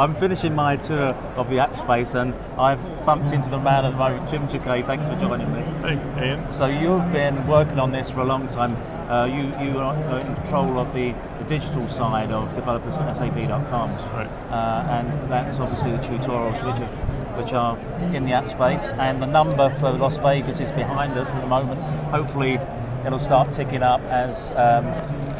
I'm finishing my tour of the app space and I've bumped into the man at the moment, Jim Jaquet. Thanks for joining me. Hey, Ian. So you've been working on this for a long time. Uh, you, you are in control of the, the digital side of developers.sap.com. Right. Uh, and that's obviously the tutorials which are, which are in the app space. And the number for Las Vegas is behind us at the moment. Hopefully it'll start ticking up as um,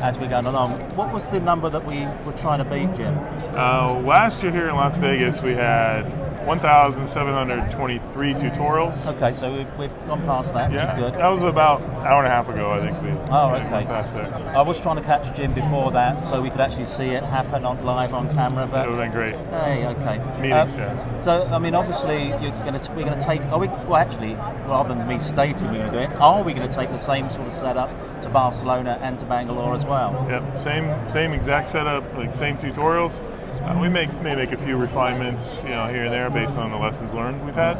as we're going along. What was the number that we were trying to beat, Jim? Uh, last year here in Las Vegas, we had 1,723 tutorials. Okay, so we've, we've gone past that, yeah, which is good. That was about an hour and a half ago, I think. We Oh, okay. Past there. I was trying to catch Jim before that, so we could actually see it happen on live on camera. But It would have been great. Hey, okay. Meetings, Um, yeah. So, I mean, obviously, you're going to we're going to take. Are we? Well, actually, rather than me stating we're going to do it, are we going to take the same sort of setup to Barcelona and to Bangalore as well? Yep, same same exact setup, like same tutorials. Uh, we make may make a few refinements, you know, here and there based on the lessons learned we've had.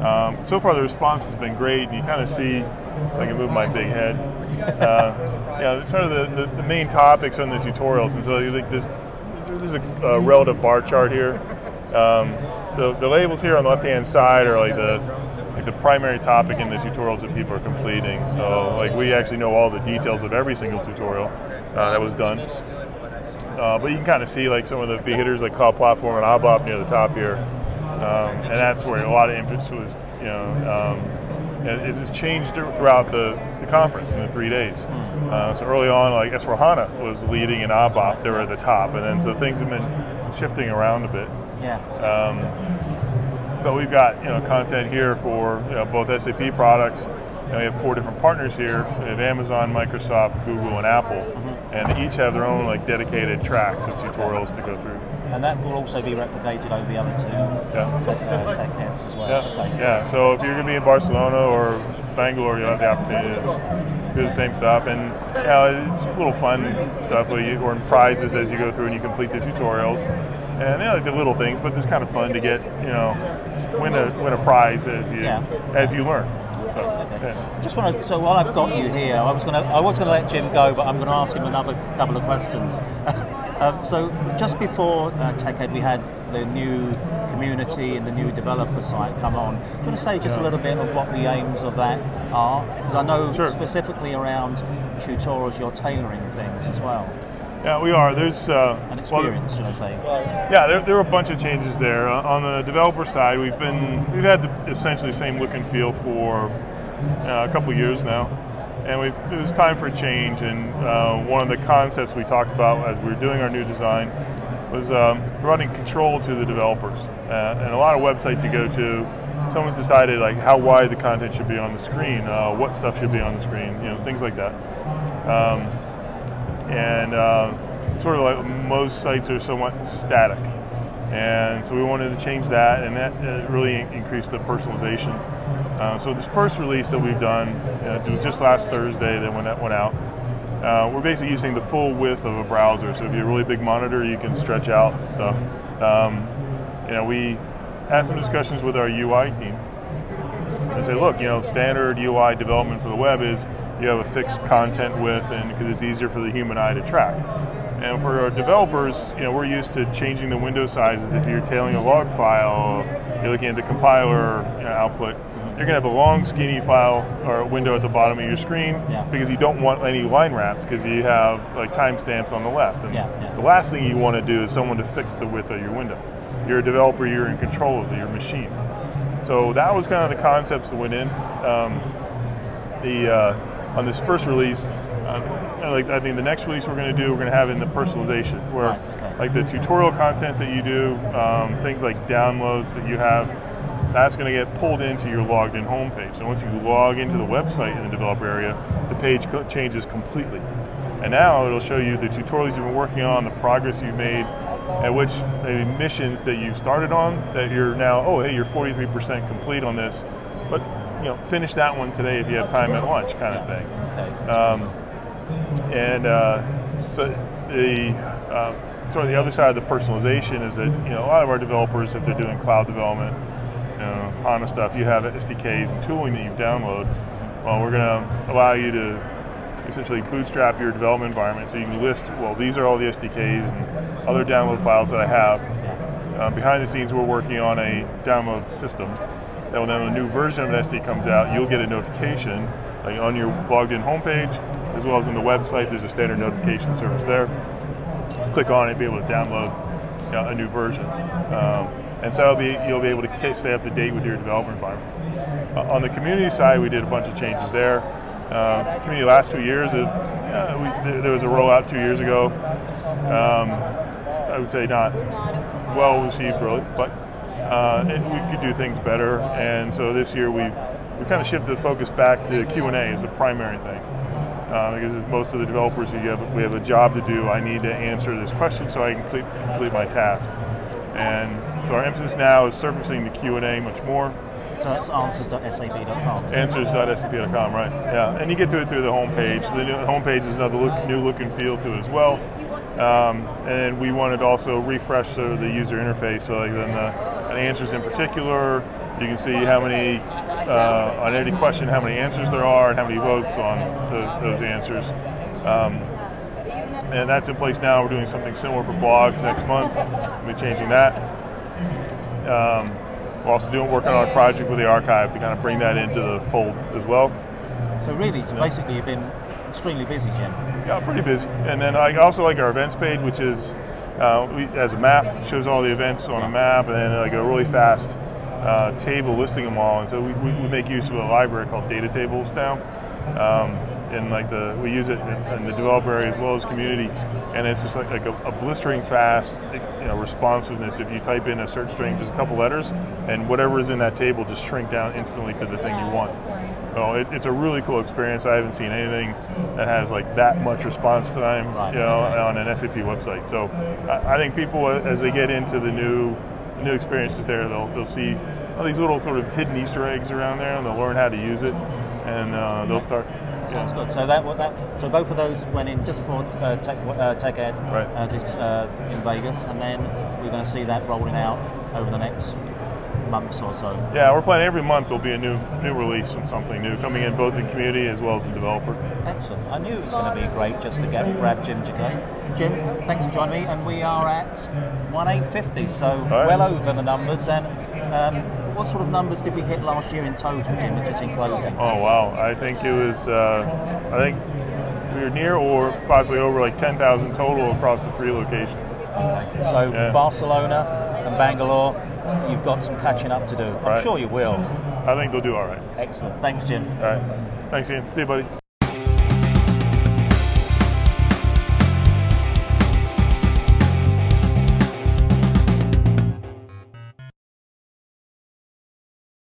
Um, so far, the response has been great. You kind of see, I can move my big head. Uh, yeah, sort of the, the, the main topics on the tutorials, and so this, there's a, a relative bar chart here. Um, the, the labels here on the left-hand side are like the like the primary topic in the tutorials that people are completing. So like we actually know all the details of every single tutorial uh, that was done. Uh, but you can kind of see like some of the big hitters like Cloud Platform and ABAP near the top here. Um, and that's where a lot of interest was, you know, um, and it's just changed throughout the, the conference in the three days. Uh, so early on, like S4HANA was leading in ABAP, they were at the top. And then so things have been shifting around a bit. Yeah. Um, but we've got you know content here for you know, both SAP products. And we have four different partners here. We have Amazon, Microsoft, Google, and Apple, and they each have their own like dedicated tracks of tutorials to go through. And that will also be replicated over the other two Yeah. tech, uh, TechEds as well. Yeah, Okay. yeah. So if you're going to be in Barcelona or Bangalore, you'll have the opportunity to do the same stuff, and you know, it's a little fun stuff where you earn prizes as you go through and you complete the tutorials, and you know, like the little things. But it's kind of fun to get you know win a win a prize as you Yeah. as you learn. So, Okay. yeah. Just want to. So while I've got you here, I was going to. I was going to let Jim go, but I'm going to ask him another couple of questions. um, so just before uh, TechEd, we had the new community and the new developer site come on. Do you want to say just a little bit of what the aims of that are? Because I know Sure. specifically around tutorials, you're tailoring things as well, Yeah, we are. There's uh, well, experience, should I say? Yeah, there, there were a bunch of changes there. Uh, on the developer side, we've been we've had the, essentially the same look and feel for uh, a couple of years now, and it was time for a change. And uh, one of the concepts we talked about as we were doing our new design was um, providing control to the developers. Uh, and a lot of websites you go to, someone's decided like how wide the content should be on the screen, uh, what stuff should be on the screen, you know, things like that. Um, and uh, sort of like most sites are somewhat static. And so we wanted to change that, and that uh, really increased the personalization. Uh, so this first release that we've done, uh, it was just last Thursday that when that went out. Uh, we're basically using the full width of a browser. So if you have a really big monitor, you can stretch out stuff. Um, you know, we had some discussions with our UI team and say, look, you know, standard UI development for the web is you have a fixed content width, and because it's easier for the human eye to track. And for our developers, you know, we're used to changing the window sizes. If you're tailing a log file, you're looking at the compiler you know, output. You're going to have a long, skinny file or window at the bottom of your screen Yeah. because you don't want any line wraps because you have like timestamps on the left. And Yeah, yeah. the last thing you want to do is someone to fix the width of your window. You're a developer, you're in control of your machine. So that was kind of the concepts that went in. Um, the uh, on this first release, uh, like I think the next release we're going to do, we're going to have in the personalization, where like the tutorial content that you do, um, things like downloads that you have, that's going to get pulled into your logged in homepage. So once you log into the website in the developer area, the page changes completely. And now it'll show you the tutorials you've been working on, the progress you've made, at which maybe missions that you've started on that you're now, oh, hey, you're 43% complete on this, but you know, finish that one today if you have time at lunch, kind of thing. Okay. Um, and uh, so the uh, sort of the other side of the personalization is that you know a lot of our developers, if they're doing cloud development, you know, HANA stuff, you have SDKs and tooling that you download. Well, we're going to allow you to essentially bootstrap your development environment, so you can list, well, these are all the SDKs and other download files that I have. Uh, behind the scenes, we're working on a download system that when a new version of an SD comes out, you'll get a notification like on your logged in homepage, as well as on the website. There's a standard notification service there. Click on it, be able to download you know, a new version. Um, and so be, you'll be able to stay up to date with your development environment. Uh, on the community side, we did a bunch of changes there. Uh, community last two years, uh, we, there- there was a rollout two years ago. Um, I would say not well received, really, but uh, it, we could do things better. And so this year we've we kind of shifted the focus back to Q and A as a primary thing. Uh, because most of the developers who have, we have a job to do, I need to answer this question so I can complete, complete my task. And so our emphasis now is surfacing the Q and A much more. So that's answers.sap.com. Answers.sap.com, right? Yeah, and you get to it through the homepage. So the new homepage is another look, new look and feel to it as well. Um, and we wanted to also refresh sort of the user interface. So like then the, an answers in particular, you can see how many uh, on any question, how many answers there are, and how many votes on those, those answers. Um, and that's in place now. We're doing something similar for blogs next month. We'll be changing that. Um, we're also doing working on a project with the archive to kind of bring that into the fold as well. So really, basically, you've been extremely busy, Jim. Yeah, pretty busy. And then I also like our events page, which is uh, we, as a map shows all the events on a map, and then like a really fast uh, table listing them all. And so we, we, we make use of a library called Data Tables now. Um, and like the we use it in, in the developer area as well as community, and it's just like, like a, a blistering fast you know, responsiveness. If you type in a search string, just a couple letters, and whatever is in that table just shrink down instantly to the thing you want. So it, it's a really cool experience. I haven't seen anything that has like that much response time, you know, on an SAP website. So I, I think people, uh, as they get into the new new experiences there, they'll they'll see all these little sort of hidden Easter eggs around there, and they'll learn how to use it, and uh, they'll start. Sounds good. So that that so both of those went in just for uh, Tech uh, Tech Ed Right. uh, this uh, in Vegas, and then we're going to see that rolling out over the next months or so. Yeah, we're planning every month there'll be a new new release and something new coming in both in community as well as the developer. Excellent. I knew it was going to be great just to get grab Jim Jaquet. Jim, thanks for joining me, and we are at 1850, so right. well over the numbers. And um, what sort of numbers did we hit last year in total, Jim, just in closing? Oh wow! I think it was. Uh, I think we were near or possibly over like 10,000 total across the three locations. Okay. So Yeah. Barcelona and Bangalore, you've got some catching up to do. I'm Right. sure you will. I think they'll do all right. Excellent. Thanks, Jim. All right. Thanks, Ian. See you, buddy.